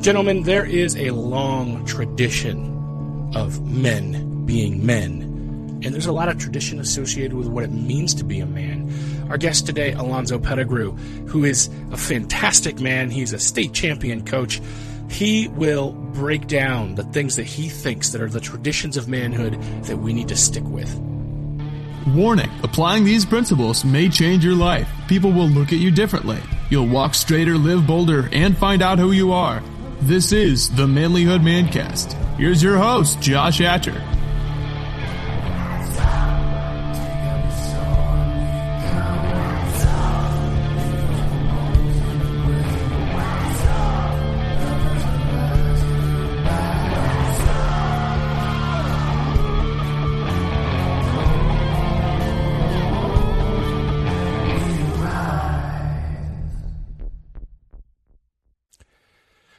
Gentlemen, there is a long tradition of men being men, and there's a lot of tradition associated with what it means to be a man. Our guest today, Alonzo Pettigrew, who is a fantastic man. He's a state champion coach. He will break down the things that he thinks that are the traditions of manhood that we need to stick with. Warning applying these principles may change your life. People will look at you differently. You'll walk straighter, live bolder, and find out who you are. This is the Manlihood Mancast. Here's your host, Josh Hatcher.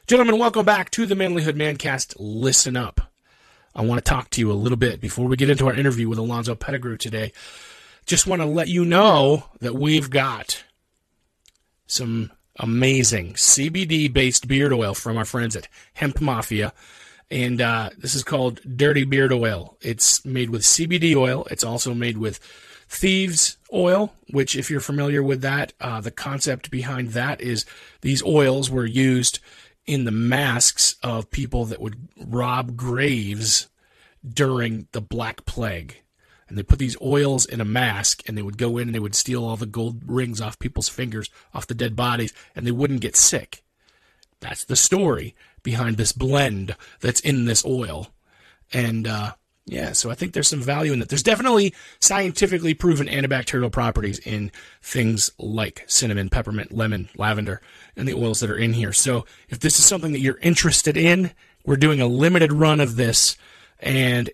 Gentlemen, welcome back to the Manlihood Mancast. Listen up. I want to talk to you a little bit before we get into our interview with Alonzo Pettigrew today. Just want to let you know that we've got some amazing CBD based beard oil from our friends at Hemp Mafia. And uh, this is called Dirty Beard Oil. It's made with CBD oil. It's also made with thieves oil, which, if you're familiar with that, uh, the concept behind that is these oils were used in the masks of people that would rob graves during the Black Plague. And they put these oils in a mask and they would go in and they would steal all the gold rings off people's fingers, off the dead bodies, and they wouldn't get sick. That's the story behind this blend that's in this oil. And uh, yeah, so I think there's some value in that. There's definitely scientifically proven antibacterial properties in things like cinnamon, peppermint, lemon, lavender, and the oils that are in here. So if this is something that you're interested in, we're doing a limited run of this. And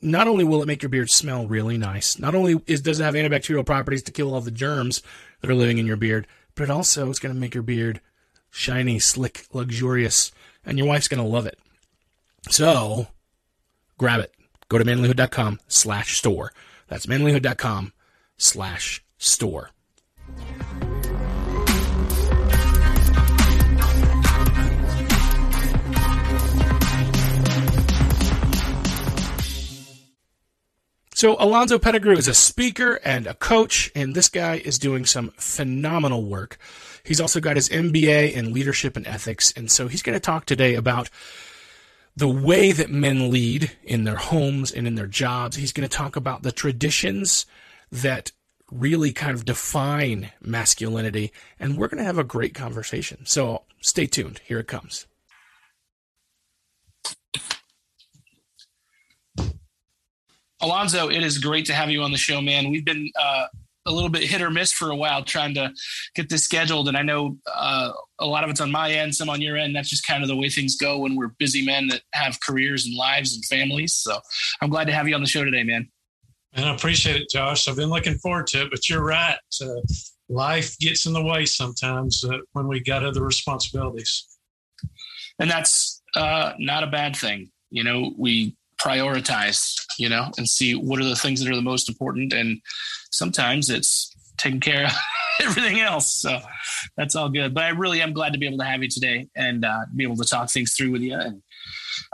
not only will it make your beard smell really nice, not only is, does it have antibacterial properties to kill all the germs that are living in your beard, but it also is going to make your beard shiny, slick, luxurious, and your wife's going to love it. So grab it go to manlihood.com slash store. That's manlihood.com slash store. So Alonzo Pettigrew is a speaker and a coach, and this guy is doing some phenomenal work. He's also got his MBA in leadership and ethics, and so he's going to talk today about the way that men lead in their homes and in their jobs. He's going to talk about the traditions that really kind of define masculinity. And we're going to have a great conversation. So stay tuned. Here it comes. Alonzo, it is great to have you on the show, man. We've been uh, a little bit hit or miss for a while trying to get this scheduled. And I know uh, a lot of it's on my end, some on your end. That's just kind of the way things go when we're busy men that have careers and lives and families. So I'm glad to have you on the show today, man. And I appreciate it, Josh. I've been looking forward to it, but you're right. Uh, life gets in the way sometimes uh, when we got other responsibilities. And that's uh, not a bad thing. You know, we prioritize, you know, and see what are the things that are the most important. And sometimes it's taking care of everything else. So that's all good. But I really am glad to be able to have you today and uh, be able to talk things through with you. And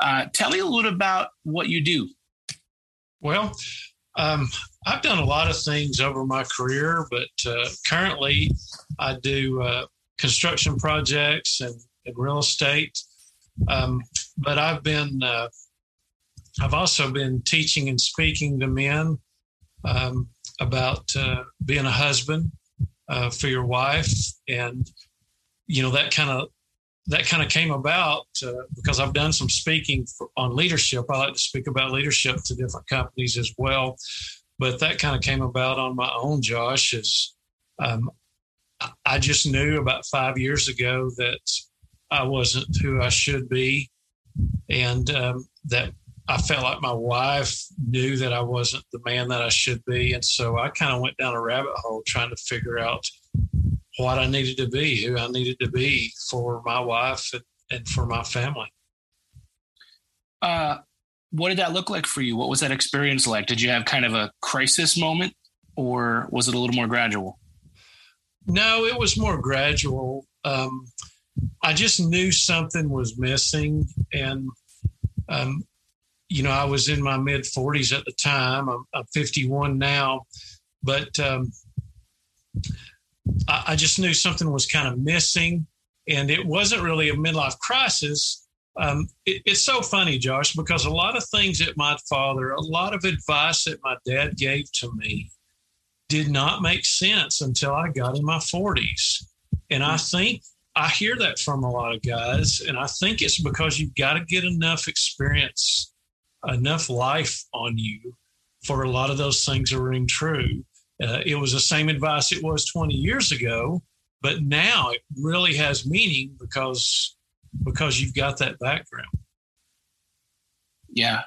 uh, tell me a little about what you do. Well, um, I've done a lot of things over my career, but uh, currently I do uh, construction projects and, and real estate. Um, but I've been uh, I've also been teaching and speaking to men um, about uh, being a husband uh, for your wife, and you know that kind of that kind of came about uh, because I've done some speaking for, on leadership. I like to speak about leadership to different companies as well, but that kind of came about on my own. Josh is um, I just knew about five years ago that I wasn't who I should be, and um, that I felt like my wife knew that I wasn't the man that I should be. And so I kind of went down a rabbit hole trying to figure out what I needed to be, who I needed to be for my wife and, and for my family. Uh, what did that look like for you? What was that experience like? Did you have kind of a crisis moment or was it a little more gradual? No, it was more gradual. Um, I just knew something was missing, and um, you know, I was in my mid 40s at the time. I'm, I'm 51 now, but um, I, I, just knew something was kind of missing, and it wasn't really a midlife crisis. Um, it, it's so funny, Josh, because a lot of things that my father, a lot of advice that my dad gave to me, did not make sense until I got in my 40s. And I think I hear that from a lot of guys, and I think it's because you've got to get enough experience, enough life on you for a lot of those things to ring true. Uh, it was the same advice it was 20 years ago, but now it really has meaning because because you've got that background. Yeah,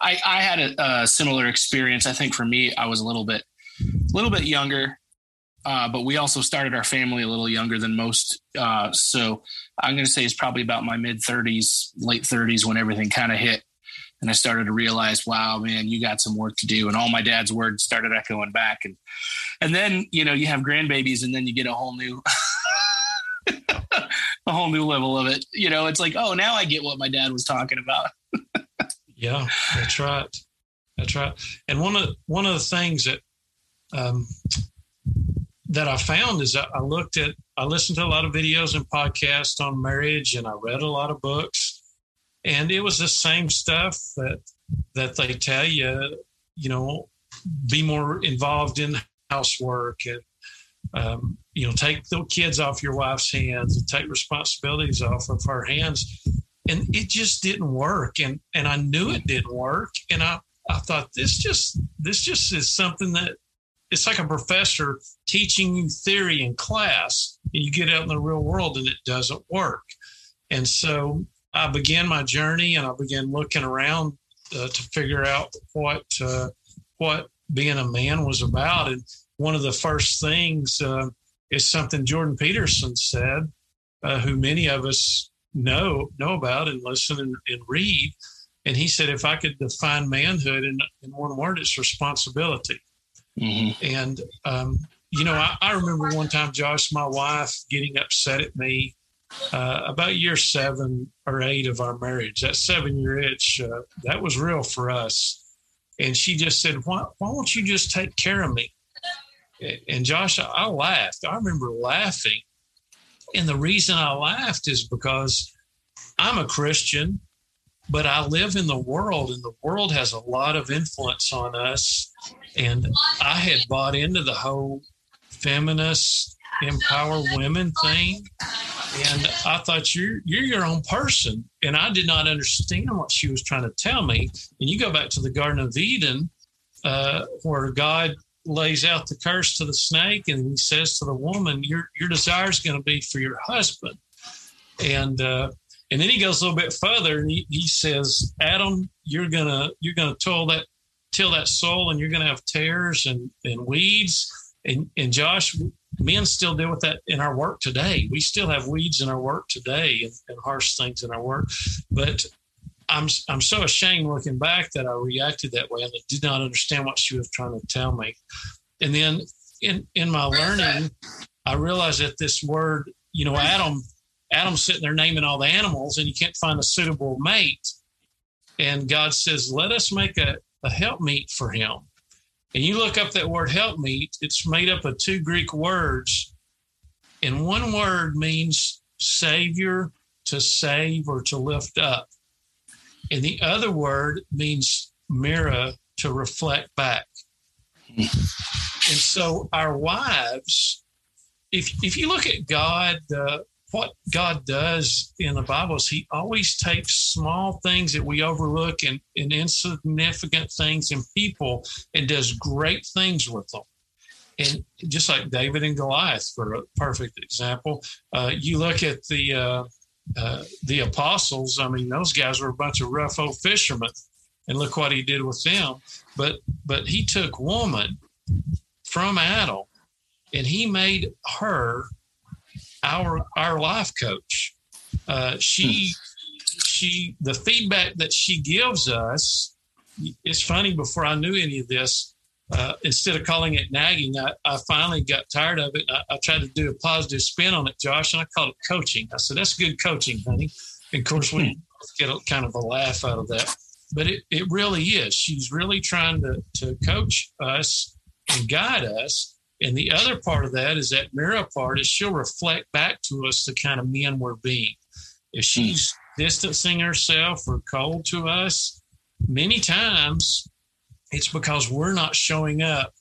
I, I had a, a similar experience. I think for me, I was a little bit a little bit younger uh, but we also started our family a little younger than most. Uh, so I'm going to say it's probably about my mid 30s, late 30s when everything kind of hit. And I started to realize, wow, man, you got some work to do. And all my dad's words started echoing back. And and then, you know, you have grandbabies and then you get a whole new a whole new level of it. You know, it's like, oh, now I get what my dad was talking about. yeah, that's right. That's right. And one of one of the things that um, that I found is I looked at, I listened to a lot of videos and podcasts on marriage, and I read a lot of books, and it was the same stuff that that they tell you, you know, be more involved in housework and um, you know take the kids off your wife's hands and take responsibilities off of her hands. And it just didn't work. And and i knew it didn't work. And i i thought this just this just is something that it's like a professor teaching you theory in class and you get out in the real world and it doesn't work. And so i began my journey and i began looking around uh, to figure out what uh, what being a man was about. And one of the first things uh, is something jordan peterson said uh, who many of us know know about and listen and, and read. And he said if i could define manhood in, in one word it's responsibility. Mm-hmm. And, um, you know, I, I, remember one time, Josh, my wife getting upset at me uh, about year seven or eight of our marriage. That seven year itch, uh, that was real for us. And she just said, why, why won't you just take care of me? And Josh, I, I laughed. I remember laughing. And the reason I laughed is because I'm a Christian, but I live in the world, and the world has a lot of influence on us and I had bought into the whole feminist empower women thing. And I thought you're you're your own person. And I did not understand what she was trying to tell me. And you go back to the Garden of Eden, uh, where God lays out the curse to the snake and he says to the woman, Your your desire is going to be for your husband. And uh, and then he goes a little bit further and he, he says, Adam, you're gonna you're gonna toil that till that soil and you're to have tears and, and weeds. And, and Josh, men still deal with that in our work today. We still have weeds in our work today and, and harsh things in our work. But I'm, I'm so ashamed looking back that I reacted that way and I did not understand what she was trying to tell me. And then in, in my learning, I realized that this word, you know, Adam, Adam's sitting there naming all the animals and you can't find a suitable mate. And God says, let us make a, a helpmeet for him. And you look up that word helpmeet, it's made up of two Greek words. And one word means savior, to save, or to lift up. And the other word means mirror, to reflect back. and so our wives, if, if you look at God, uh, what God does in the Bible is He always takes small things that we overlook and, and insignificant things in people and does great things with them. And just like David and Goliath, for a perfect example, uh, you look at the uh, uh, the apostles. I mean, those guys were a bunch of rough old fishermen, and look what he did with them. But but he took woman from Adam, and he made her our our life coach. Uh, she hmm. she the feedback that she gives us. It's funny. Before I knew any of this, uh, instead of calling it nagging, I, I finally got tired of it. I, I, tried to do a positive spin on it, Josh, and I called it coaching. I said, that's good coaching, honey. And of course, we get a, kind of a laugh out of that. But it, it really is. She's really trying to, to coach us and guide us. And the other part of that is that mirror part is she'll reflect back to us the kind of men we're being. If hmm. she's distancing herself or cold to us, many times it's because we're not showing up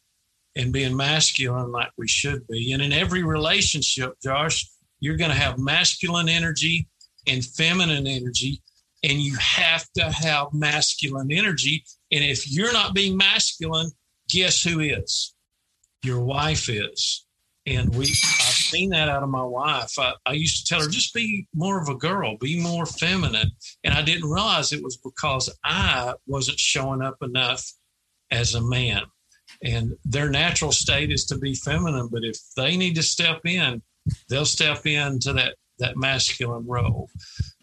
and being masculine like we should be. And in every relationship, Josh, you're going to have masculine energy and feminine energy, and you have to have masculine energy. And if you're not being masculine, guess who is? Your wife is. And we, I've seen that out of my wife. I, I used to tell her, just be more of a girl, be more feminine. And I didn't realize it was because I wasn't showing up enough as a man. And their natural state is to be feminine, but if they need to step in, they'll step into that that masculine role.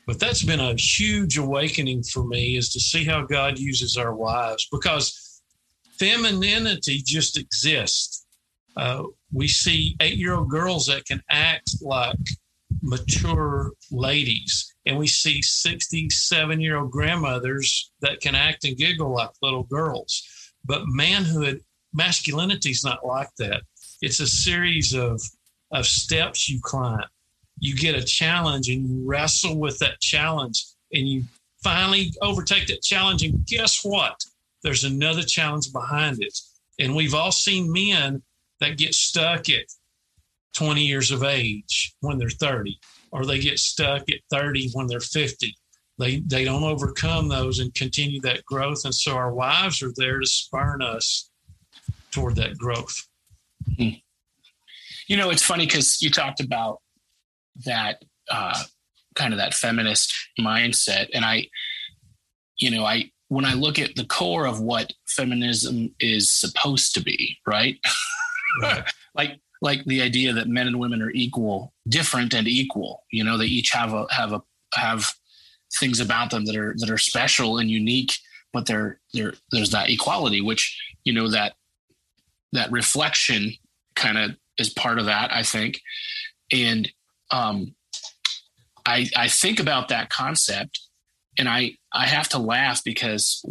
But that's been a huge awakening for me is to see how God uses our wives because femininity just exists. Uh, we see eight year old girls that can act like mature ladies, and we see 67 year old grandmothers that can act and giggle like little girls. But manhood, masculinity is not like that. It's a series of, of steps you climb. You get a challenge and you wrestle with that challenge and you finally overtake that challenge. And guess what? There's another challenge behind it. And we've all seen men that get stuck at 20 years of age when they're 30, or they get stuck at 30 when they're 50 they they don't overcome those and continue that growth and so our wives are there to spurn us toward that growth. Hmm. you know it's funny because you talked about that uh, kind of that feminist mindset and i you know i when i look at the core of what feminism is supposed to be right, like like the idea that men and women are equal different and equal you know they each have a have a have things about them that are that are special and unique but there there there's that equality which you know that that reflection kind of is part of that i think. And um i i think about that concept and i i have to laugh because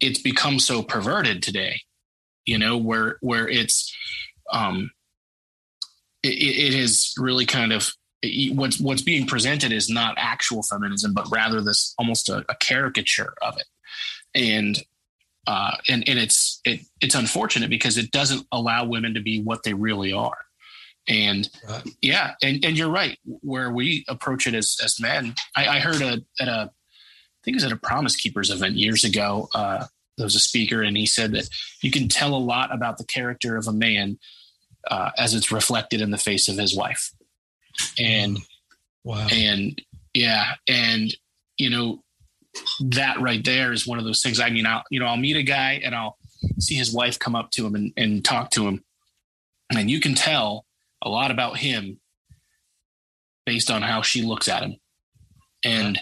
it's become so perverted today you know where where it's um it, it is really kind of what's what's being presented is not actual feminism, but rather this almost a, a caricature of it, and uh, and and it's it it's unfortunate because it doesn't allow women to be what they really are, and right. yeah, and and you're right. Where we approach it as as men, I, I heard a, at a I think it was at a Promise Keepers event years ago. Uh, there was a speaker, and he said that you can tell a lot about the character of a man uh, as it's reflected in the face of his wife. And wow. and yeah and you know that right there is one of those things i mean i'll you know i'll meet a guy and i'll see his wife come up to him and, and talk to him. And you can tell a lot about him based on how she looks at him. And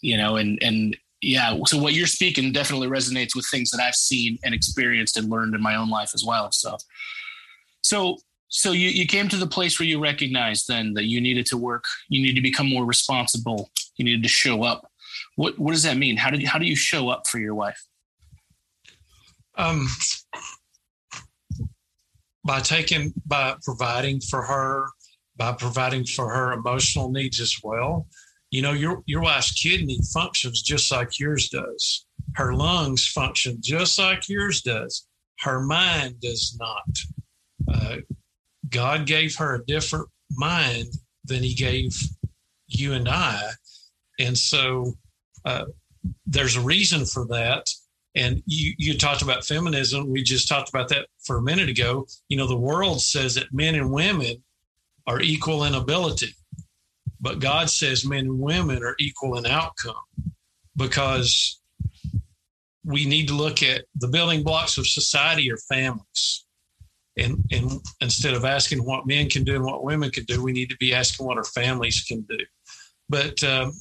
you know and and yeah so what you're speaking definitely resonates with things that i've seen and experienced and learned in my own life as well so so so you, you came to the place where you recognized then that you needed to work, you need to become more responsible, you needed to show up. What what does that mean? How did how do you show up for your wife? Um, by taking by providing for her, by providing for her emotional needs as well. You know, your your wife's kidney functions just like yours does. Her lungs function just like yours does. Her mind does not. Uh, God gave her a different mind than he gave you and I. And so uh, there's a reason for that. And you, you talked about feminism. We just talked about that for a minute ago. You know, the world says that men and women are equal in ability, but God says men and women are equal in outcome because we need to look at the building blocks of society or families and and instead of asking what men can do and what women can do, we need to be asking what our families can do. But um,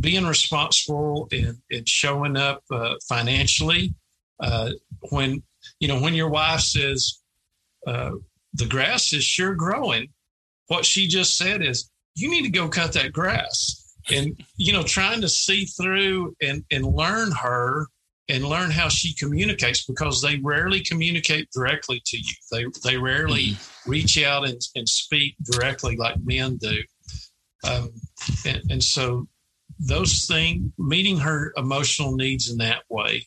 being responsible and, and showing up uh, financially Uh, when you know when your wife says uh, the grass is sure growing, what she just said is you need to go cut that grass. And you know, trying to see through and and learn her and learn how she communicates because they rarely communicate directly to you. They they rarely mm-hmm. reach out and, and speak directly like men do. Um, and, and, so those things, meeting her emotional needs in that way,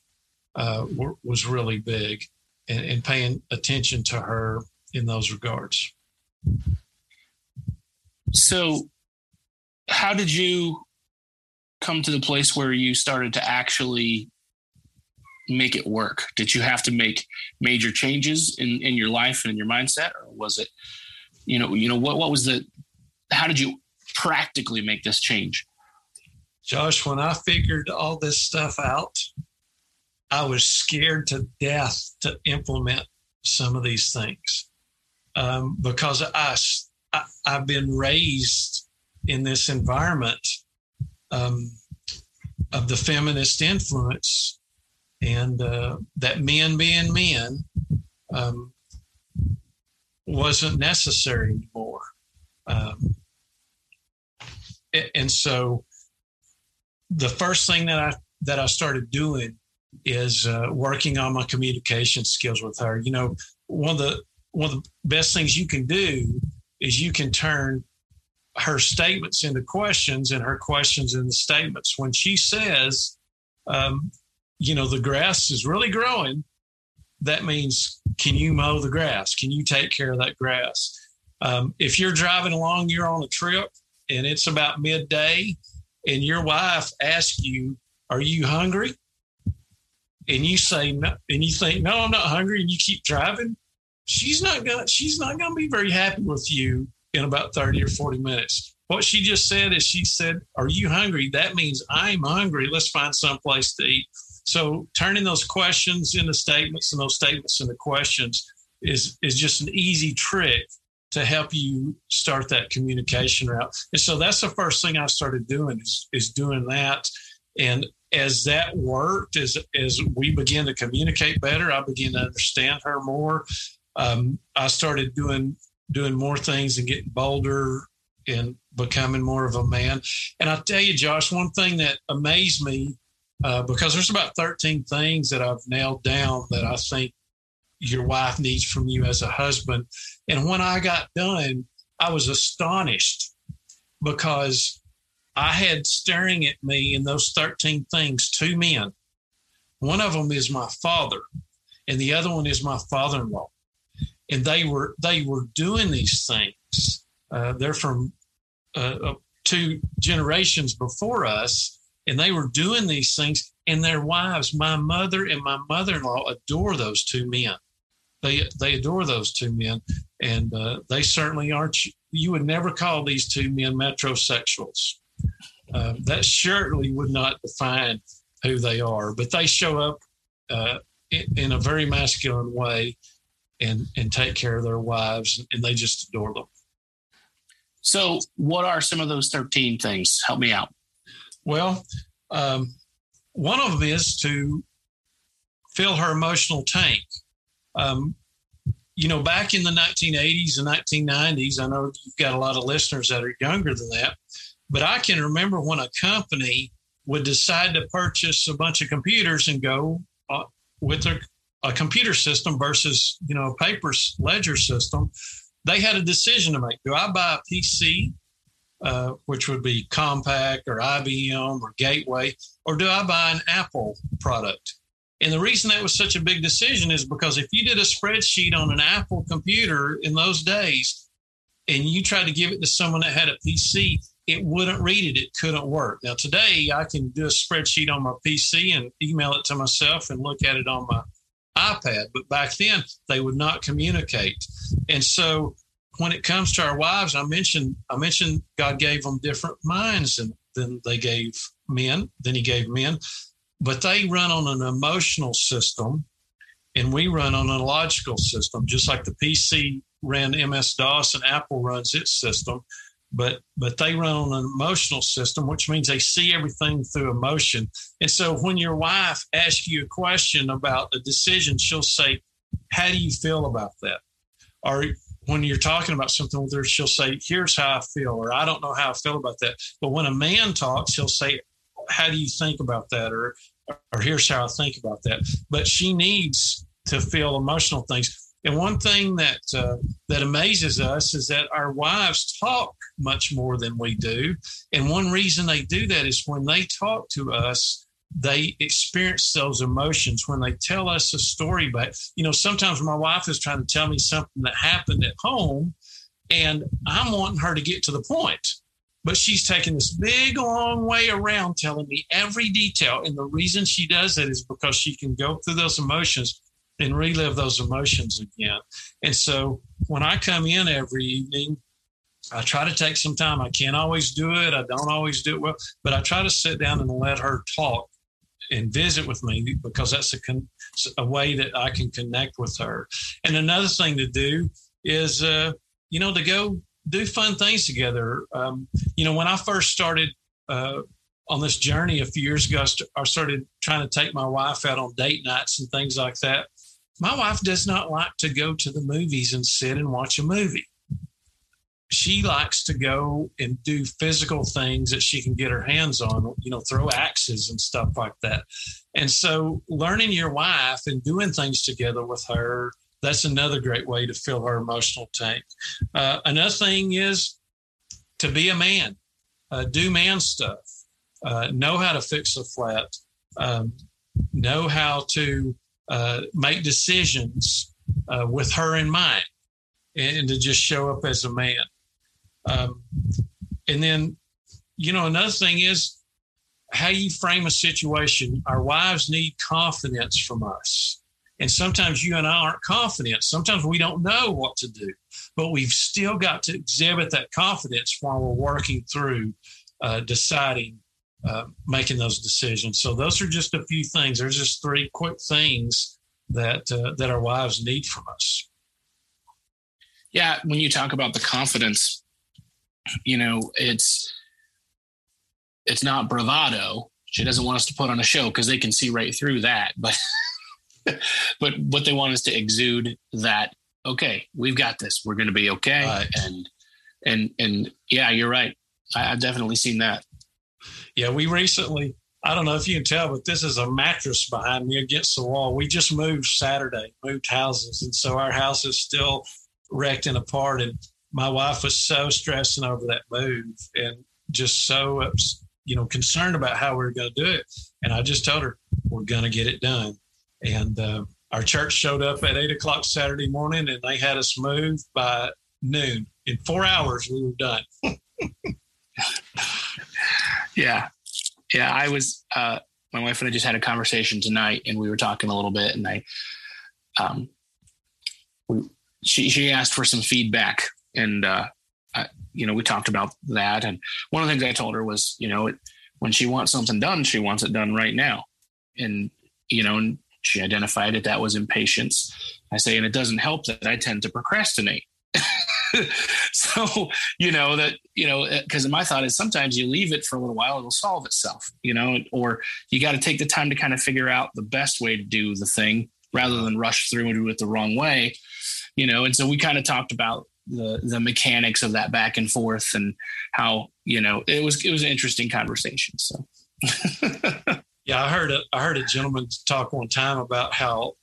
uh, were, was really big, and, and paying attention to her in those regards. So, how did you come to the place where you started to actually make it work? Did you have to make major changes in, in your life and in your mindset, or was it, you know, you know what what was the, how did you practically make this change? Josh, when I figured all this stuff out, I was scared to death to implement some of these things um, because I, I have been raised in this environment um, of the feminist influence and uh, that men being men um, wasn't necessary anymore. Um, and so the first thing that I that I started doing is uh, working on my communication skills with her. You know, one of the one of the best things you can do is you can turn her statements into questions and her questions into statements. When she says, um, you know, the grass is really growing, that means can you mow the grass? Can you take care of that grass? Um, if you're driving along, you're on a trip and it's about midday, and your wife asks you, Are you hungry? And you say no, and you think, No, I'm not hungry, and you keep driving, she's not gonna she's not gonna be very happy with you in about 30 or 40 minutes. What she just said is she said, Are you hungry? That means I'm hungry. Let's find some place to eat. So turning those questions into statements and those statements into questions is is just an easy trick to help you start that communication route. And so that's the first thing I started doing is, is doing that. And as that worked, as as we began to communicate better, I began to understand her more. Um, I started doing doing more things and getting bolder and becoming more of a man. And I tell you, Josh, one thing that amazed me uh, because there's about 13 things that I've nailed down that I think your wife needs from you as a husband. And when I got done, I was astonished because I had staring at me in those 13 things two men. One of them is my father, and the other one is my father in law. And they were they were doing these things. Uh, they're from uh, uh, two generations before us, and they were doing these things. And their wives, my mother and my mother in law, adore those two men they they adore those two men, and uh, they certainly aren't. You would never call these two men metrosexuals. Uh, that certainly would not define who they are, but they show up uh, in, in, a very masculine way and and take care of their wives, and they just adore them. So, what are some of those thirteen things? Help me out. Well, um, one of them is to fill her emotional tank. Um, you know, back in the 1980s and 1990s, I know you've got a lot of listeners that are younger than that, but I can remember when a company would decide to purchase a bunch of computers and go uh, with a, a computer system versus, you know, a paper ledger system. They had a decision to make. Do I buy a PC, uh, which would be Compaq or IBM or Gateway, or do I buy an Apple product? And the reason that was such a big decision is because if you did a spreadsheet on an Apple computer in those days and you tried to give it to someone that had a PC, it wouldn't read it. It couldn't work. Now, today I can do a spreadsheet on my PC and email it to myself and look at it on my iPad. But back then, they would not communicate. And so when it comes to our wives, I mentioned I mentioned God gave them different minds than, than they gave men, than he gave men but they run on an emotional system and we run on a logical system, just like the PC ran MS DOS and Apple runs its system. But but they run on an emotional system, which means they see everything through emotion. And so when your wife asks you a question about a decision, she'll say, "How do you feel about that?" Or when you're talking about something with her, she'll say, "Here's how I feel," or "I don't know how I feel about that." But when a man talks, he'll say, "How do you think about that?" or "Or here's how I think about that." But she needs to feel emotional things. And one thing that uh, that amazes us is that our wives talk much more than we do. And one reason they do that is when they talk to us, they experience those emotions when they tell us a story. But you know, sometimes my wife is trying to tell me something that happened at home, and I'm wanting her to get to the point. But she's taking this big long way around telling me every detail. And the reason she does that is because she can go through those emotions and relive those emotions again. And so when I come in every evening, I try to take some time. I can't always do it. I don't always do it well, but I try to sit down and let her talk and visit with me because that's a, con- a way that I can connect with her. And another thing to do is, uh, you know, to go do fun things together. Um, you know, when I first started uh, on this journey a few years ago, I started trying to take my wife out on date nights and things like that. My wife does not like to go to the movies and sit and watch a movie. She likes to go and do physical things that she can get her hands on, you know, throw axes and stuff like that. And so, learning your wife and doing things together with her, that's another great way to fill her emotional tank. Uh, another thing is to be a man, uh, do man stuff, uh, know how to fix a flat, um, know how to uh, make decisions uh, with her in mind and, to just show up as a man. Um, and then, you know, another thing is how you frame a situation. Our wives need confidence from us. And sometimes you and I aren't confident. Sometimes we don't know what to do, but we've still got to exhibit that confidence while we're working through uh, deciding uh, making those decisions. So those are just a few things. There's just three quick things that uh, that our wives need from us. Yeah, when you talk about the confidence, you know, it's it's not bravado. She doesn't want us to put on a show because they can see right through that. But but what they want is to exude that okay, we've got this. We're going to be okay. And and and yeah, you're right. I, I've definitely seen that. Yeah, we recently, I don't know if you can tell, but this is a mattress behind me against the wall. We just moved Saturday, moved houses. And so our house is still wrecked and apart. And my wife was so stressing over that move and just so, you know, concerned about how we were going to do it. And I just told her, we're going to get it done. And uh, our church showed up at eight o'clock Saturday morning and they had us move by noon. In four hours, we were done. Yeah. Yeah. I was, uh, my wife and I just had a conversation tonight and we were talking a little bit and I, um, we, she, she asked for some feedback and, uh, I, you know, we talked about that. And one of the things I told her was, you know, it, when she wants something done, she wants it done right now. And, you know, and she identified that that was impatience. I say, and it doesn't help that I tend to procrastinate. so you know that you know because my thought is sometimes you leave it for a little while it'll solve itself you know or you got to take the time to kind of figure out the best way to do the thing rather than rush through and do it the wrong way you know and so we kind of talked about the the mechanics of that back and forth and how you know it was it was an interesting conversation so yeah i heard a i heard a gentleman talk one time about how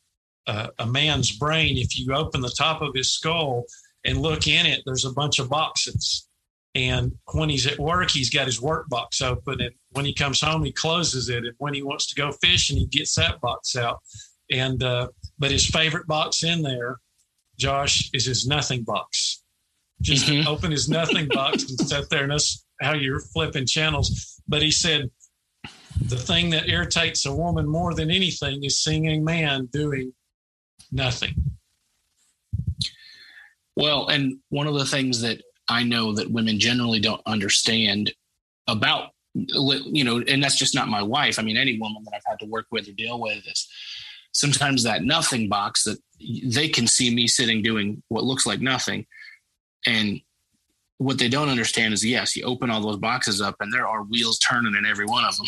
uh, a man's brain if you open the top of his skull and look in it, there's a bunch of boxes. And when he's at work, he's got his work box open. And when he comes home, he closes it. And when he wants to go fishing, he gets that box out. And, uh, but his favorite box in there, Josh, is his nothing box. Just mm-hmm. open his nothing box and sit there. And that's how you're flipping channels. But he said, the thing that irritates a woman more than anything is seeing a man doing nothing. Well, and one of the things that I know that women generally don't understand about, you know, and that's just not my wife. I mean, any woman that I've had to work with or deal with is sometimes that nothing box that they can see me sitting doing what looks like nothing. And what they don't understand is yes, you open all those boxes up and there are wheels turning in every one of them.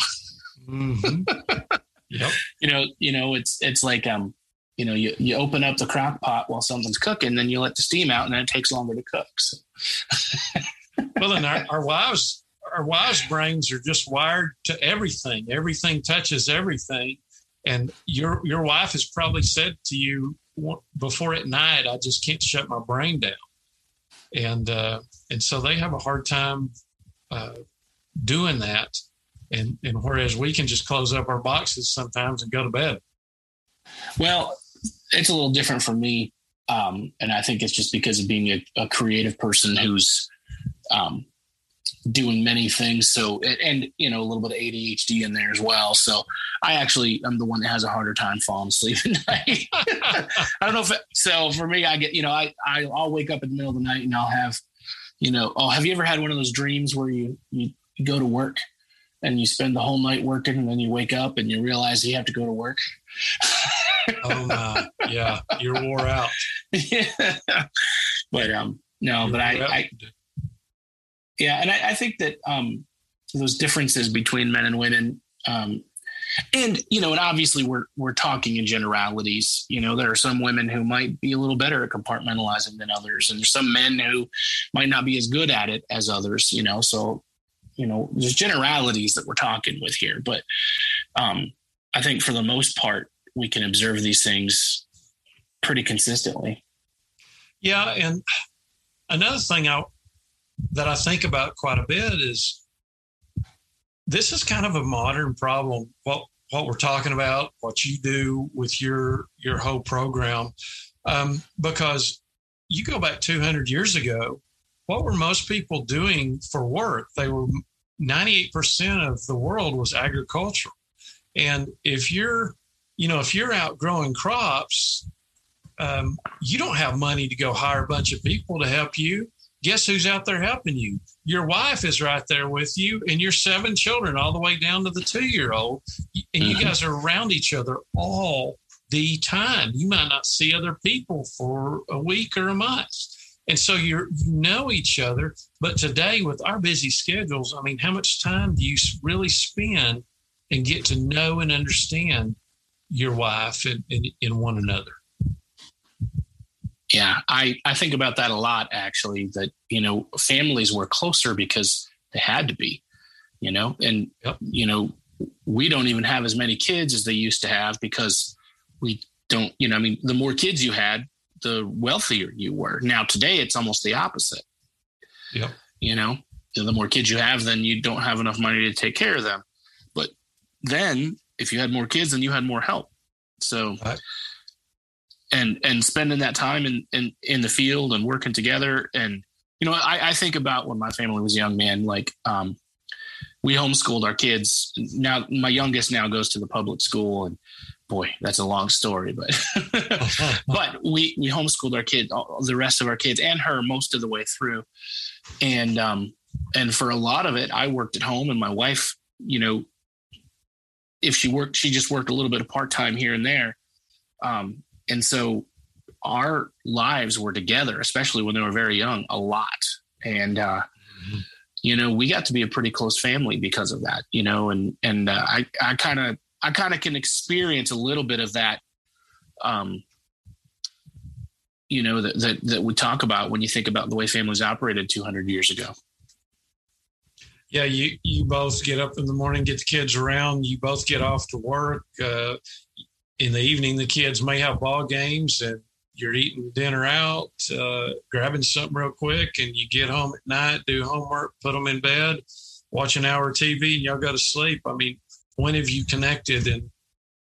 Mm-hmm. yep. You know, you know, it's it's like um, you know, you, you open up the crock pot while something's cooking, then you let the steam out and then it takes longer to cook. So. well then our, our wives our wives' brains are just wired to everything. Everything touches everything. And your your wife has probably said to you before at night, I just can't shut my brain down. And uh, and so they have a hard time uh, doing that. And and whereas we can just close up our boxes sometimes and go to bed. Well it's a little different for me um, and i think it's just because of being a, a creative person who's um, doing many things so and, you know a little bit of adhd in there as well so i actually i'm the one that has a harder time falling asleep at night i don't know if it, so for me i get you know i, I i'll wake up in the middle of the night and i'll have you know oh have you ever had one of those dreams where you you, go to work and you spend the whole night working and then you wake up and you realize you have to go to work. oh my, yeah, you're wore out. yeah. But um no, you're but I, I, yeah, and I, I think that um those differences between men and women um and you know and obviously we're we're talking in generalities you know there are some women who might be a little better at compartmentalizing than others and there's some men who might not be as good at it as others you know so you know, there's generalities that we're talking with here, but um, I think for the most part, we can observe these things pretty consistently. Yeah, and another thing I, that I think about quite a bit is this is kind of a modern problem. What what we're talking about, what you do with your your whole program, um, because you go back 200 years ago, what were most people doing for work? They were 98% of the world was agricultural. And if you're, you know, if you're out growing crops, um, you don't have money to go hire a bunch of people to help you. Guess who's out there helping you? Your wife is right there with you, and your seven children, all the way down to the two year old. And you mm-hmm. guys are around each other all the time. You might not see other people for a week or a month. And so you're, you know each other. But today, with our busy schedules, I mean, how much time do you really spend and get to know and understand your wife and, and, and one another? Yeah, I, I think about that a lot, actually, that, you know, families were closer because they had to be, you know, and, yep. you know, we don't even have as many kids as they used to have because we don't, you know, I mean, the more kids you had, the wealthier you were. Now today it's almost the opposite. Yeah. You know, the more kids you have, then you don't have enough money to take care of them. But then if you had more kids, then you had more help. So. And and spending that time in, in in the field and working together. And you know, I, I think about when my family was young, man, like um we homeschooled our kids. Now my youngest now goes to the public school and boy, that's a long story, but but we we homeschooled our kid, the rest of our kids, and her most of the way through, and um and for a lot of it, I worked at home, and my wife, you know, if she worked, she just worked a little bit of part time here and there, um, and so our lives were together, especially when they were very young, a lot, and. uh mm-hmm. You know, we got to be a pretty close family because of that. You know, and and uh, I I kind of I kind of can experience a little bit of that. Um, you know that, that that we talk about when you think about the way families operated 200 years ago. Yeah, you you both get up in the morning, get the kids around. You both get off to work. Uh, in the evening, the kids may have ball games, and you're eating dinner out, uh, grabbing something real quick, and you get home at night, do homework, put them in bed, watch an hour of TV, and y'all go to sleep. I mean, when have you connected and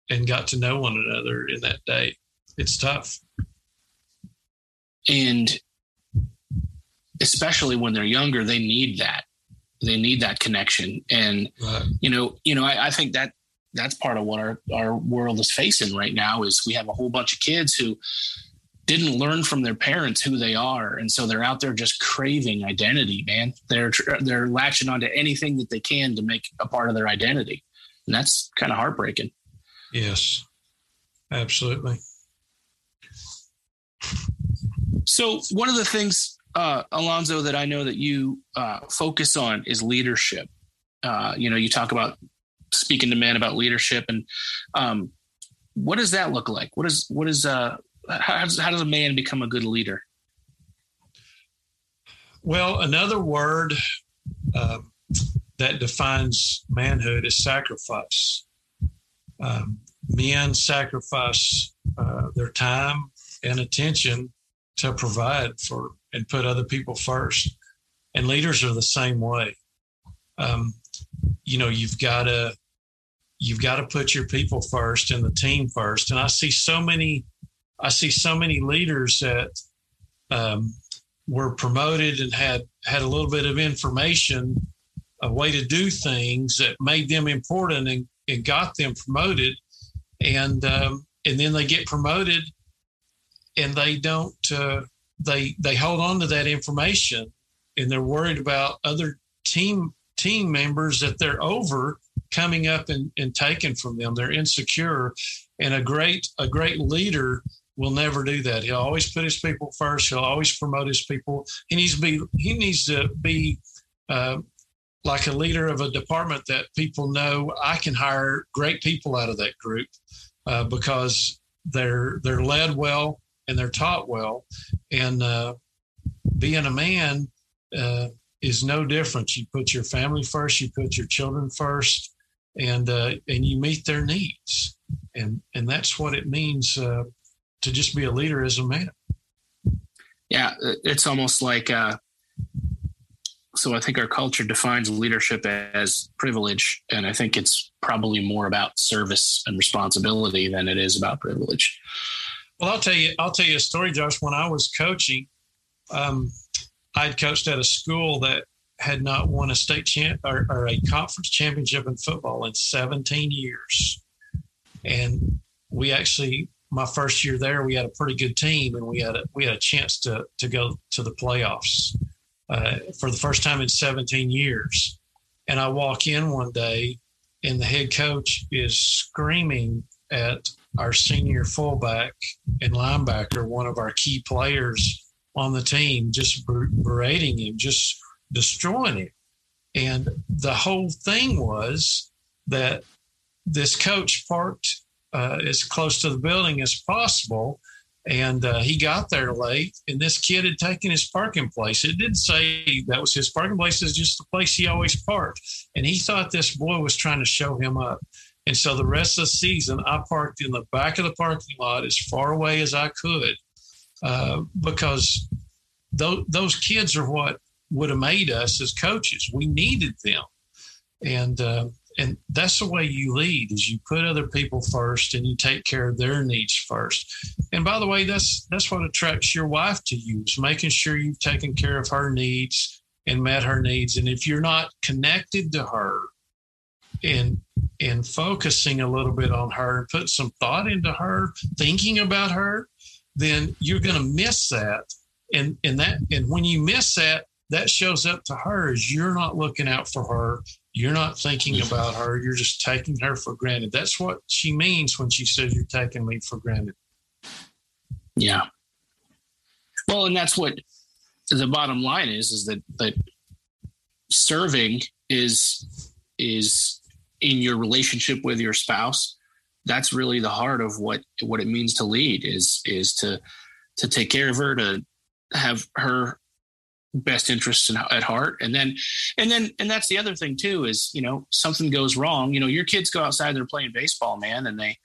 and got to know one another in that day? It's tough. And especially when they're younger, they need that. They need that connection. And right. you know, you know, I, I think that that's part of what our, our world is facing right now is we have a whole bunch of kids who didn't learn from their parents who they are and so they're out there just craving identity man they're they're latching onto anything that they can to make a part of their identity and that's kind of heartbreaking. Yes, absolutely. So, one of the things uh, Alonzo, that I know that you uh, focus on is leadership. Uh, you know, you talk about speaking to men about leadership, and um, what does that look like? What is what is uh, how does, how does a man become a good leader? Well, another word um, that defines manhood is sacrifice. Um, men sacrifice uh, their time and attention to provide for and put other people first. And leaders are the same way. Um, you know, you've got to you've got to put your people first and the team first. And I see so many, I see so many leaders that um, were promoted and had had a little bit of information, a way to do things that made them important and, and got them promoted, and um, and then they get promoted, and they don't uh, they they hold on to that information, and they're worried about other team team members that they're over coming up and, and taken from them. They're insecure. And a great a great leader will never do that. He'll always put his people first. He'll always promote his people. He needs to be he needs to be uh, like a leader of a department that people know I can hire great people out of that group uh, because they're they're led well and they're taught well. And uh, being a man uh, is no different. You put your family first. You put your children first and uh, and you meet their needs, and and that's what it means uh, to just be a leader as a man. Yeah, it's almost like. Uh, so I think our culture defines leadership as privilege, and I think it's probably more about service and responsibility than it is about privilege. Well, I'll tell you, I'll tell you a story, Josh. When I was coaching, um, I'd coached at a school that had not won a state champ or, or, a conference championship in football in 17 years. And we actually, my first year there, we had a pretty good team, and we had a, we had a chance to to go to the playoffs uh, for the first time in 17 years. And I walk in one day, and the head coach is screaming at our senior fullback and linebacker, one of our key players on the team, just berating him, just destroying it. And the whole thing was that this coach parked uh, as close to the building as possible. And uh, he got there late, and this kid had taken his parking place. It didn't say that was his parking place, it's just the place he always parked. And he thought this boy was trying to show him up. And so the rest of the season, I parked in the back of the parking lot as far away as I could uh, because th- those kids are what would have made us as coaches. We needed them, and uh, and that's the way you lead: is you put other people first and you take care of their needs first. And by the way, that's that's what attracts your wife to you: is making sure you've taken care of her needs and met her needs. And if you're not connected to her, and and focusing a little bit on her and put some thought into her, thinking about her, then you're going to miss that. And and that and when you miss that, that shows up to her is you're not looking out for her. You're not thinking mm-hmm. about her. You're just taking her for granted. That's what she means when she says you're taking me for granted. Yeah. Well, and that's what the bottom line is, is that, that serving is, is in your relationship with your spouse. That's really the heart of what, what it means to lead is, is to, to take care of her, to have her best interests in, at heart. And then and then and that's the other thing too is you know something goes wrong. You know your kids go outside they're playing baseball man and they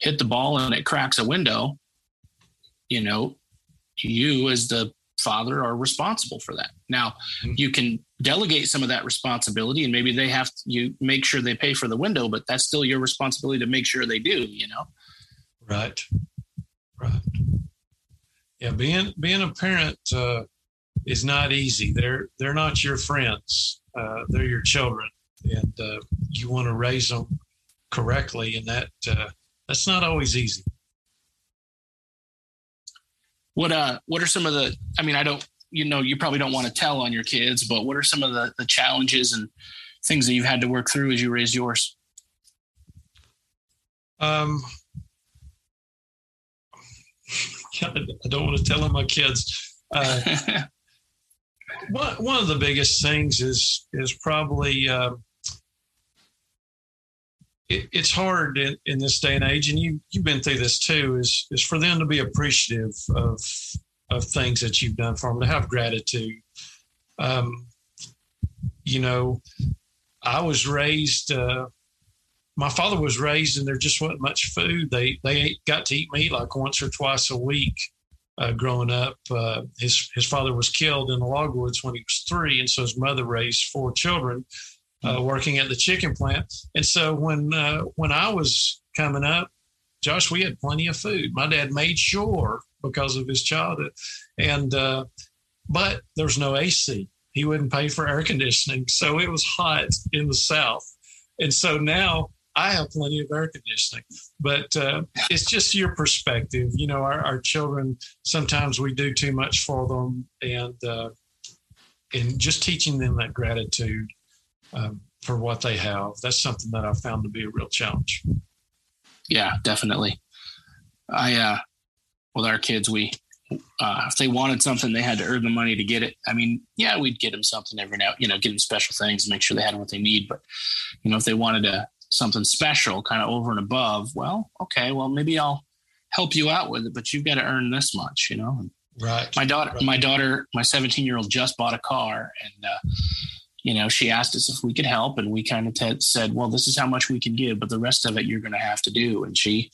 hit the ball and it cracks a window. You know you as the father are responsible for that. Now mm-hmm. you can delegate some of that responsibility and maybe they have to, you make sure they pay for the window but that's still your responsibility to make sure they do you know? Right. Right. Yeah being being a parent uh is not easy. They're they're not your friends. Uh, they're your children, and uh, you want to raise them correctly, and that uh, that's not always easy. What uh what are some of the? I mean, I don't. You know, you probably don't want to tell on your kids, but what are some of the the challenges and things that you've had to work through as you raise yours? Um, I don't want to tell on my kids Uh, one one of the biggest things is is probably uh, it, it's hard in, in, this day and age, and you you've been through this too. Is is for them to be appreciative of of things that you've done for them, to have gratitude. Um, you know, I was raised. Uh, my father was raised, and there just wasn't much food. They they got to eat meat like once or twice a week. Uh, growing up, uh, his his father was killed in the logwoods when he was three, and so his mother raised four children, uh, working at the chicken plant. And so when uh, when I was coming up, Josh, we had plenty of food. My dad made sure because of his childhood, and uh, but there was no AC. He wouldn't pay for air conditioning, so it was hot in the South. And so now I have plenty of air conditioning, but uh, it's just your perspective. You know, our, our, children sometimes we do too much for them, and uh, and just teaching them that gratitude um, for what they have. That's something that I've found to be a real challenge. Yeah, definitely. I uh, with our kids, we uh, if they wanted something, they had to earn the money to get it. I mean, yeah, we'd get them something every now, you know, get them special things make sure they had what they need. But you know, if they wanted to something special kind of over and above, well, okay, well, maybe I'll help you out with it, but you've got to earn this much, you know? Right. My daughter, right. my daughter, my 17 year old just bought a car and, uh, you know, she asked us if we could help and we kind of t- said, well, this is how much we can give, but the rest of it you're going to have to do. And she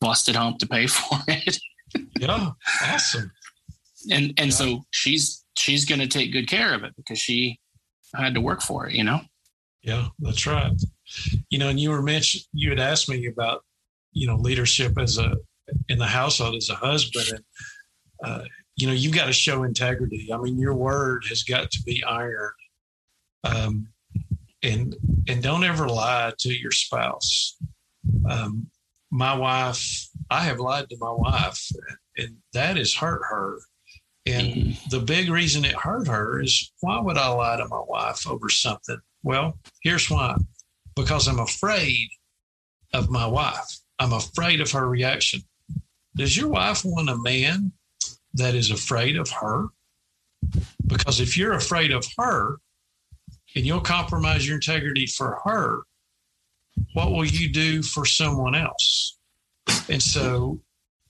busted hump to pay for it. yeah. Awesome. And, and yeah. so she's, she's going to take good care of it because she had to work for it, you know? Yeah, that's right you know, and you were mentioned, you had asked me about, you know, leadership as a, in the household as a husband. And, uh, you know, you've got to show integrity. I mean, your word has got to be iron. Um, and, and don't ever lie to your spouse. Um, my wife, I have lied to my wife, and that has hurt her. And mm-hmm. the big reason it hurt her is why would I lie to my wife over something? Well, here's why because I'm afraid of my wife. I'm afraid of her reaction. Does your wife want a man that is afraid of her? Because if you're afraid of her and you'll compromise your integrity for her, what will you do for someone else? And so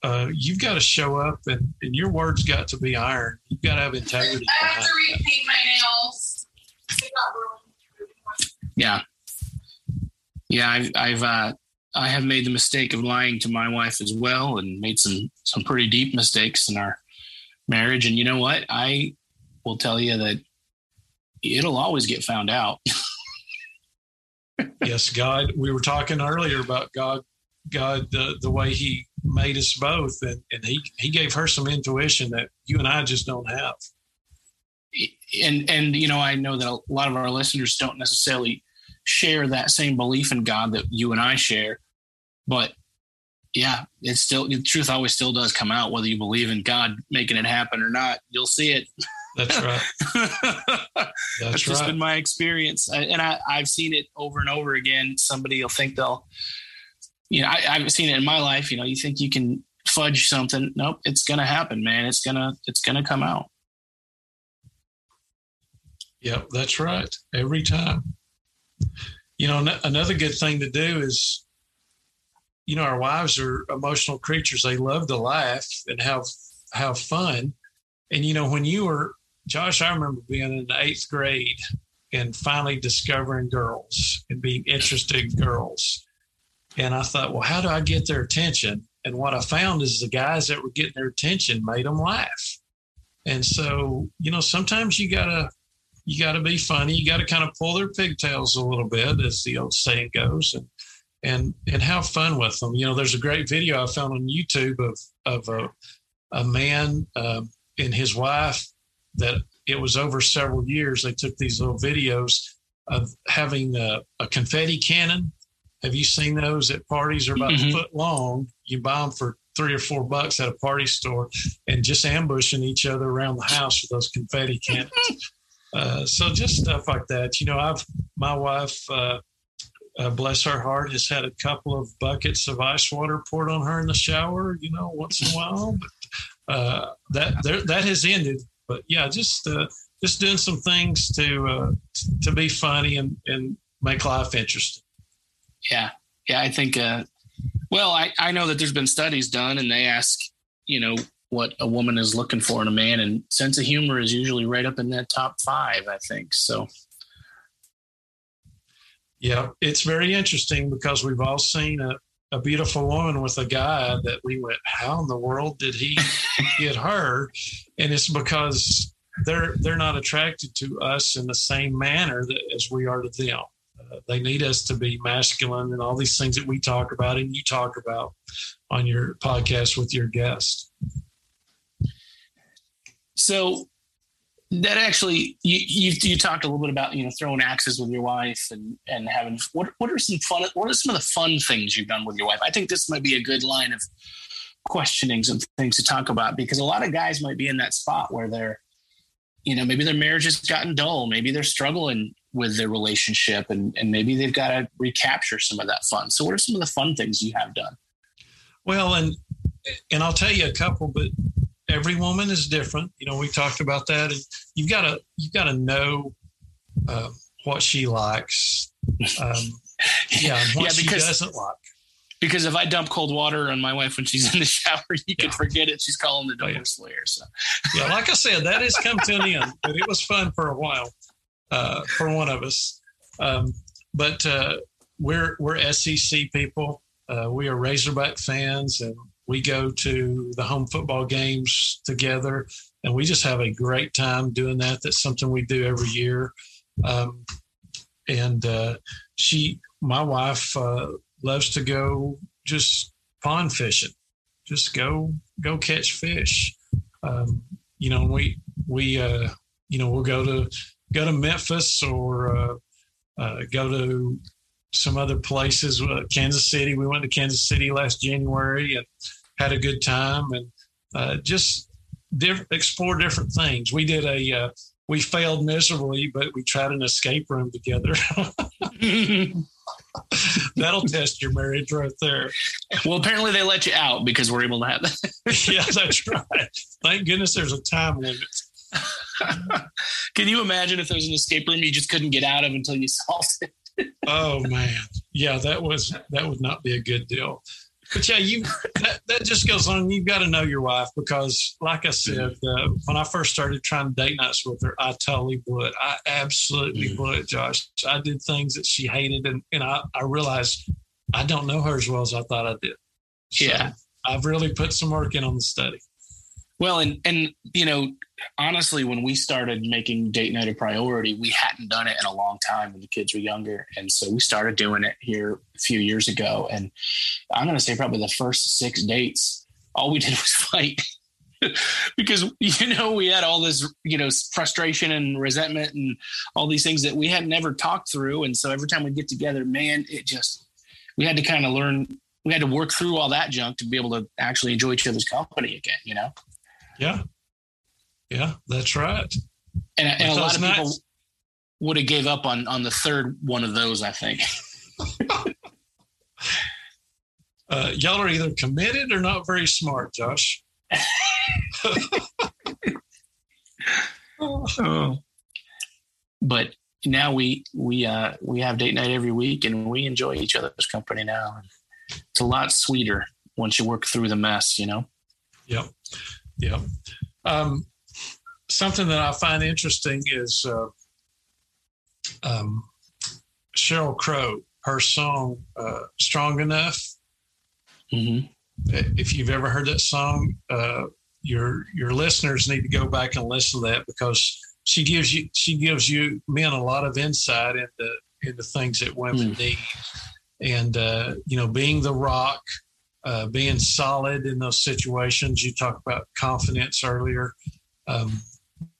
uh, you've got to show up and, and your words got to be iron. You've got to have integrity. I have to repaint my nails. Yeah. Yeah, I've, I've uh, I have made the mistake of lying to my wife as well, and made some some pretty deep mistakes in our marriage. And you know what? I will tell you that it'll always get found out. yes, God. We were talking earlier about God. God, the the way He made us both, and, and He He gave her some intuition that you and I just don't have. And and you know, I know that a lot of our listeners don't necessarily share that same belief in God that you and I share. But yeah, it's still the truth always still does come out, whether you believe in God making it happen or not. You'll see it. That's right. That's, That's just right. been my experience, and I, I've seen it over and over again. Somebody will think they'll, you know, I, I've seen it in my life. You know, you think you can fudge something. Nope, it's gonna happen, man. It's gonna it's gonna come out. Yep, that's right. Every time you know, another good thing to do is, you know, our wives are emotional creatures. They love to laugh and have have fun. And you know, when you were Josh, I remember being in the eighth grade and finally discovering girls and being interested in girls. And I thought, well, how do I get their attention? And what I found is the guys that were getting their attention made them laugh. And so, you know, sometimes you gotta you got to be funny. You got to kind of pull their pigtails a little bit, as the old saying goes, and and and have fun with them. You know, there's a great video I found on YouTube of of a a man uh, and his wife that it was over several years. They took these little videos of having a, a confetti cannon. Have you seen those at parties? Are about mm-hmm. a foot long. You buy them for three or four bucks at a party store, and just ambushing each other around the house with those confetti cannons. Uh, so just stuff like that. You know, I've my wife, uh, uh, bless her heart, has had a couple of buckets of ice water poured on her in the shower. You know, once in a while. But uh, that there, that has ended. But yeah, just uh, just doing some things to to be funny and and make life interesting. Yeah, yeah, I think. Well, I I know that there's been studies done, and they ask, you know, what a woman is looking for in a man, and sense of humor is usually right up in that top five. I think so. Yeah, it's very interesting because we've all seen a, a beautiful woman with a guy that we went, how in the world did he get her? And it's because they're they're not attracted to us in the same manner that, as we are to them. Uh, they need us to be masculine and all these things that we talk about and you talk about on your podcast with your guest. So that actually you, you you talked a little bit about you know throwing axes with your wife and and having what what are some fun what are some of the fun things you've done with your wife? I think this might be a good line of questionings and things to talk about because a lot of guys might be in that spot where they're you know maybe their marriage has gotten dull. Maybe they're struggling with their relationship and and maybe they've got to recapture some of that fun. So what are some of the fun things you have done? Well and and i'll tell you a couple but every woman is different. You know, we talked about that, and you've got to you've got to know uh, what she likes. Um, yeah, and what yeah, because, she doesn't like. Because if I dump cold water on my wife when she's in the shower, you yeah. can forget it. She's calling the divorce oh, yeah. lawyer. So, yeah, like I said, that has come to an end, but it was fun for a while uh, for one of us. Um, but uh, we're we're SEC people. Uh, we are Razorback fans, and we go to the home football games together, and we just have a great time doing that. That's something we do every year. Um, and uh, she, my wife, uh, loves to go just pond fishing. Just go go catch fish. Um, you know, we we uh, you know we'll go to go to Memphis or uh, uh, go to some other places. Uh, Kansas City. We went to Kansas City last January and had a good time and uh, just diff- explore different things. We did a uh, we failed miserably, but we tried an escape room together. That'll test your marriage right there. Well, apparently they let you out because we're able to have that. yeah, that's right. Thank goodness there's a time limit. Can you imagine if there was an escape room you just couldn't get out of until you solved it? oh man, yeah, that was that would not be a good deal but yeah, you that, that just goes on. You've got to know your wife because, like I said, uh, when I first started trying date nights with her, I totally blew it. I absolutely blew it, Josh. I did things that she hated, and, and I, I realized I don't know her as well as I thought I did. So yeah, I've really put some work in on the study. Well, and and you know, honestly, when we started making date night a priority, we hadn't done it in a long time when the kids were younger, and so we started doing it here a few years ago. And I'm going to say probably the first six dates, all we did was fight. because you know we had all this you know frustration and resentment and all these things that we had never talked through and so every time we get together man it just we had to kind of learn we had to work through all that junk to be able to actually enjoy each other's company again you know yeah. Yeah, that's right. And, and a lot of people would have gave up on on the third one of those, I think. uh, y'all are either committed or not very smart, Josh. oh. But now we we uh we have date night every week and we enjoy each other's company now. It's a lot sweeter once you work through the mess, you know. Yep. Yeah. Um, something that I find interesting is uh, um, Sheryl Crow, her song uh, "Strong Enough." Mm-hmm. If you've ever heard that song, uh, your your listeners need to go back and listen to that because she gives you she gives you men a lot of insight into into things that women mm. need, and uh, you know, being the rock uh, being solid in those situations. You talked about confidence earlier. Um,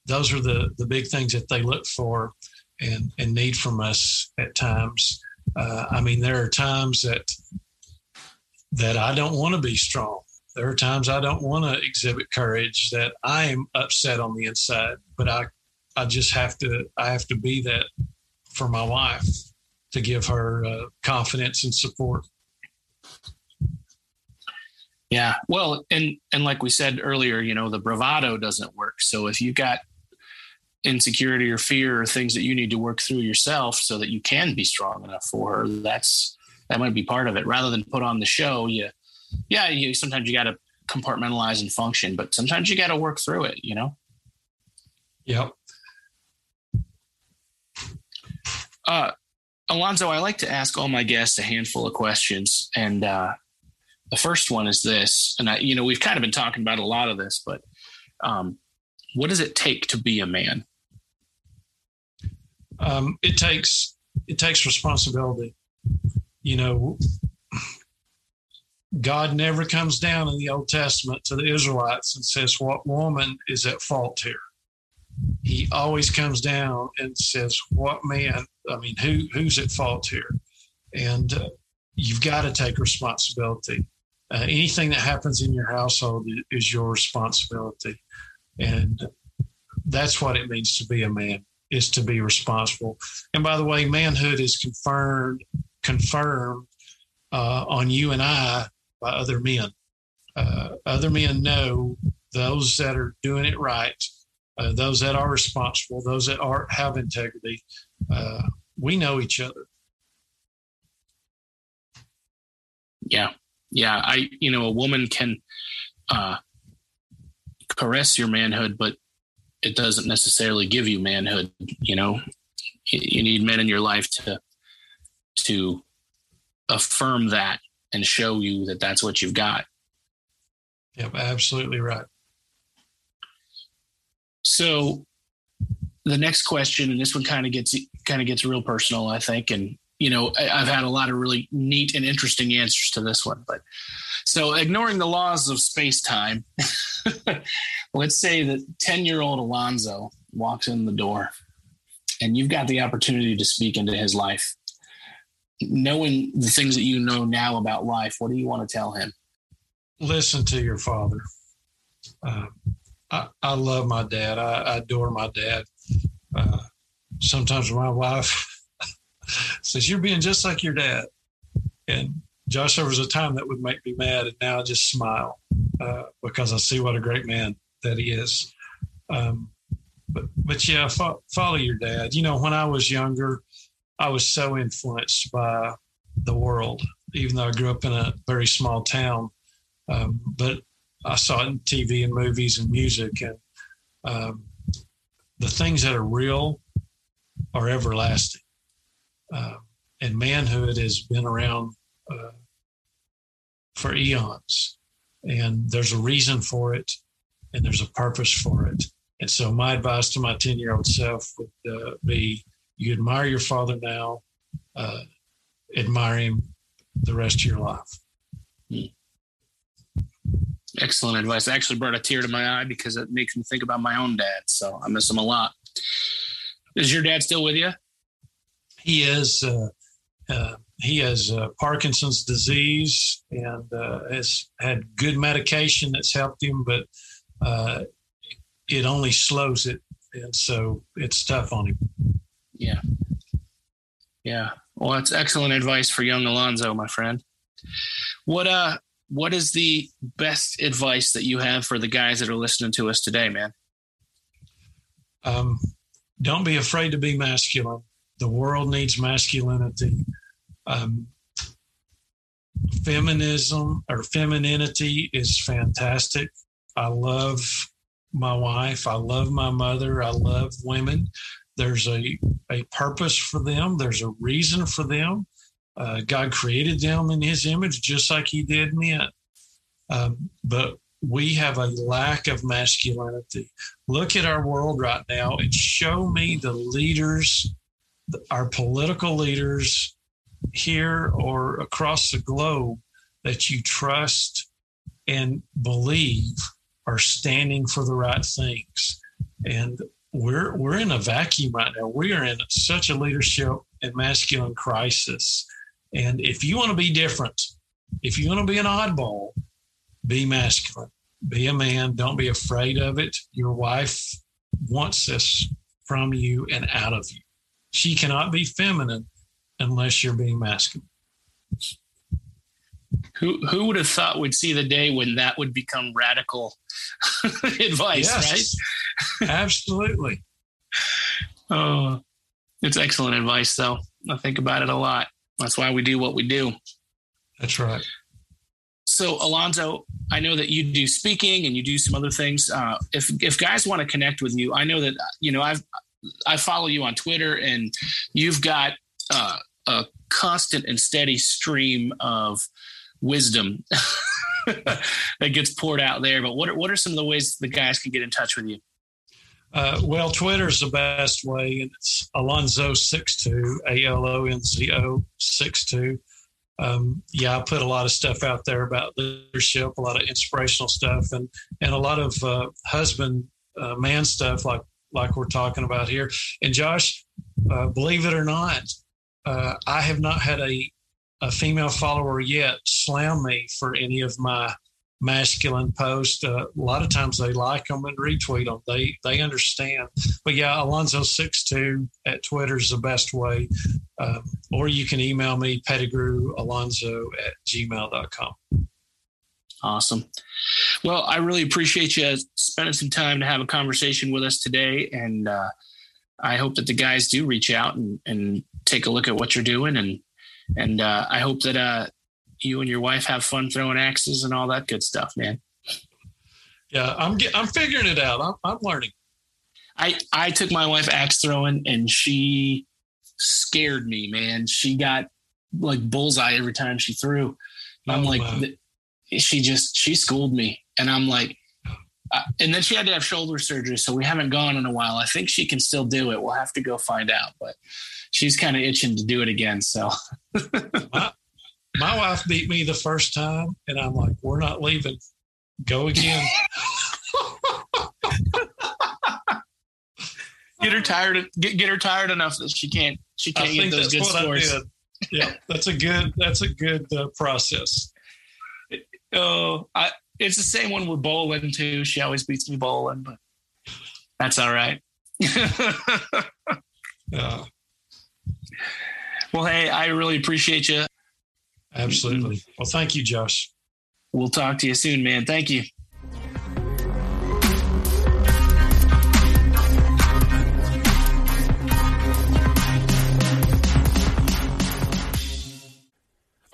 those are the the big things that they look for and and need from us at times. Uh, I mean, there are times that that I don't want to be strong. There are times I don't want to exhibit courage. That I am upset on the inside, but I I just have to I have to be that for my wife to give her uh, confidence and support. Yeah. Well, and and like we said earlier, you know, the bravado doesn't work. So if you've got insecurity or fear or things that you need to work through yourself so that you can be strong enough for her, that's that might be part of it. Rather than put on the show, you yeah, you sometimes you got to compartmentalize and function, but sometimes you got to work through it, you know? Yep. Uh, Alonzo, I like to ask all my guests a handful of questions. And uh, the first one is this, and I, you know, we've kind of been talking about a lot of this, but um, what does it take to be a man? Um, it takes it takes responsibility. You know, God never comes down in the Old Testament to the Israelites and says, "What woman is at fault here?" He always comes down and says, "What man? I mean, who who's at fault here?" And uh, you've got to take responsibility. Uh, anything that happens in your household is your responsibility, and that's what it means to be a man is to be responsible. And by the way, manhood is confirmed confirmed uh, on you and I by other men. Uh, other men know those that are doing it right, uh, those that are responsible, those that are have integrity. Uh, we know each other. Yeah, yeah. I, you know, a woman can uh, caress your manhood, but it doesn't necessarily give you manhood. You know, you need men in your life to to affirm that and show you that that's what you've got. Yep, absolutely right. So the next question, and this one kind of gets kind of gets real personal, I think, and you know, I, have had a lot of really neat and interesting answers to this one. But so, ignoring the laws of space time, let's say that ten year old Alonzo walks in the door, and you've got the opportunity to speak into his life. Knowing the things that you know now about life, what do you want to tell him? Listen to your father. Uh, I, I, love my dad. I, I adore my dad. Uh, sometimes my wife says you're being just like your dad. And Josh, there was a time that would make me mad, and now I just smile uh, because I see what a great man that he is. Um, but but yeah, fo- follow your dad. You know, when I was younger, I was so influenced by the world, even though I grew up in a very small town. Um, but I saw it in TV and movies and music, and um, the things that are real are everlasting uh, and manhood has been around uh, for eons. And there's a reason for it, and there's a purpose for it. And so, my advice to my 10 year old self would uh, be you admire your father now, uh, admire him the rest of your life. Excellent advice. I actually brought a tear to my eye because it makes me think about my own dad. So I miss him a lot. Is your dad still with you? He is uh, uh, he has uh, Parkinson's disease and uh, has had good medication that's helped him, but uh, it only slows it, and so it's tough on him. Yeah, yeah. Well, that's excellent advice for young Alonzo, my friend. What uh, what is the best advice that you have for the guys that are listening to us today, man? Um, don't be afraid to be masculine the world needs masculinity. Um, feminism or femininity is fantastic. I love my wife. I love my mother. I love women. There's a, a purpose for them, there's a reason for them. Uh, God created them in his image just like he did men. Um, but we have a lack of masculinity. Look at our world right now and show me the leaders our political leaders here or across the globe that you trust and believe are standing for the right things. And we're we're in a vacuum right now. We are in such a leadership and masculine crisis. And if you want to be different, if you want to be an oddball, be masculine. Be a man. Don't be afraid of it. Your wife wants this from you and out of you. She cannot be feminine unless you're being masculine. Who who would have thought we'd see the day when that would become radical advice, Yes. right? Absolutely. Oh, it's excellent advice, though. I think about it a lot. That's why we do what we do. That's right. So, Alonzo, I know that you do speaking and you do some other things. Uh, if if guys want to connect with you, I know that you know I've I follow you on Twitter, and you've got uh, a constant and steady stream of wisdom that gets poured out there. But what are, what are some of the ways the guys can get in touch with you? Uh, well, Twitter's the best way, and it's Alonzo62, A L O N Z O 62. Um, yeah, I put a lot of stuff out there about leadership, a lot of inspirational stuff, and and a lot of uh, husband uh, man stuff like like we're talking about here. And Josh, uh, believe it or not, uh, I have not had a a female follower yet slam me for any of my masculine posts. Uh, a lot of times they like them and retweet them. They they understand. But yeah, Alonzo62 at Twitter is the best way. Um, or you can email me, pettigrewalonzo at gmail.com. Awesome. Well, I really appreciate you spending some time to have a conversation with us today. And uh, I hope that the guys do reach out and, and take a look at what you're doing. And and uh, I hope that uh, you and your wife have fun throwing axes and all that good stuff, man. Yeah, I'm I'm figuring it out. I'm, I'm learning. I I took my wife axe throwing and she scared me, man. She got like bullseye every time she threw. I'm Oh, like, wow. She just she schooled me, and I'm like, uh, and then she had to have shoulder surgery, so we haven't gone in a while. I think she can still do it. We'll have to go find out, but she's kind of itching to do it again. So My wife beat me the first time, and I'm like, we're not leaving. Go again. get her tired, get get her tired enough that she can't she can't get think those good scores. I. Yeah, that's a good that's a good uh, process. Oh, I, it's the same one with bowling too. She always beats me bowling, but that's all right. yeah. well, hey, I really appreciate you. absolutely. Well, thank you, Josh. We'll talk to you soon, man. Thank you.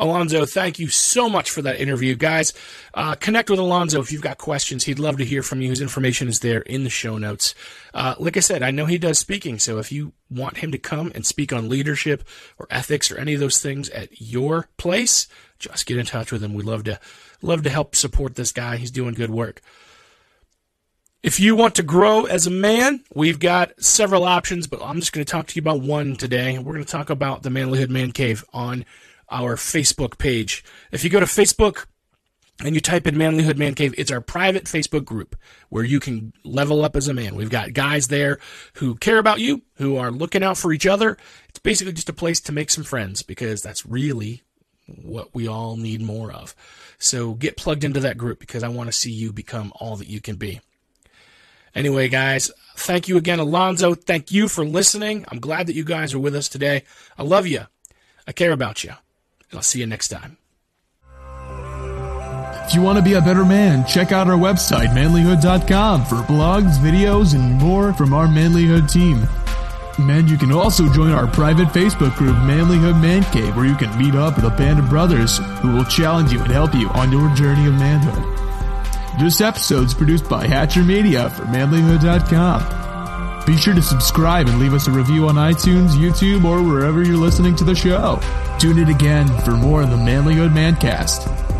Alonzo, thank you so much for that interview, guys. Uh, connect with Alonzo if you've got questions. He'd love to hear from you. His information is there in the show notes. Uh, like I said, I know he does speaking, so if you want him to come and speak on leadership or ethics or any of those things at your place, just get in touch with him. We'd love to love to help support this guy. He's doing good work. If you want to grow as a man, we've got several options, but I'm just going to talk to you about one today. We're going to talk about the Manlihood Man Cave on our Facebook page. If you go to Facebook and you type in Manlihood Man Cave, it's our private Facebook group where you can level up as a man. We've got guys there who care about you, who are looking out for each other. It's basically just a place to make some friends because that's really what we all need more of. So get plugged into that group because I want to see you become all that you can be. Anyway, guys, thank you again, Alonzo. Thank you for listening. I'm glad that you guys are with us today. I love you. I care about you. I'll see you next time. If you want to be a better man, check out our website, manlihood.com, for blogs, videos, and more from our Manlihood team. And you can also join our private Facebook group, Manlihood Man Cave, where you can meet up with a band of brothers who will challenge you and help you on your journey of manhood. This episode is produced by Hatcher Media for manlihood.com. Be sure to subscribe and leave us a review on iTunes, YouTube, or wherever you're listening to the show. Tune in again for more of the Manlihood Mancast.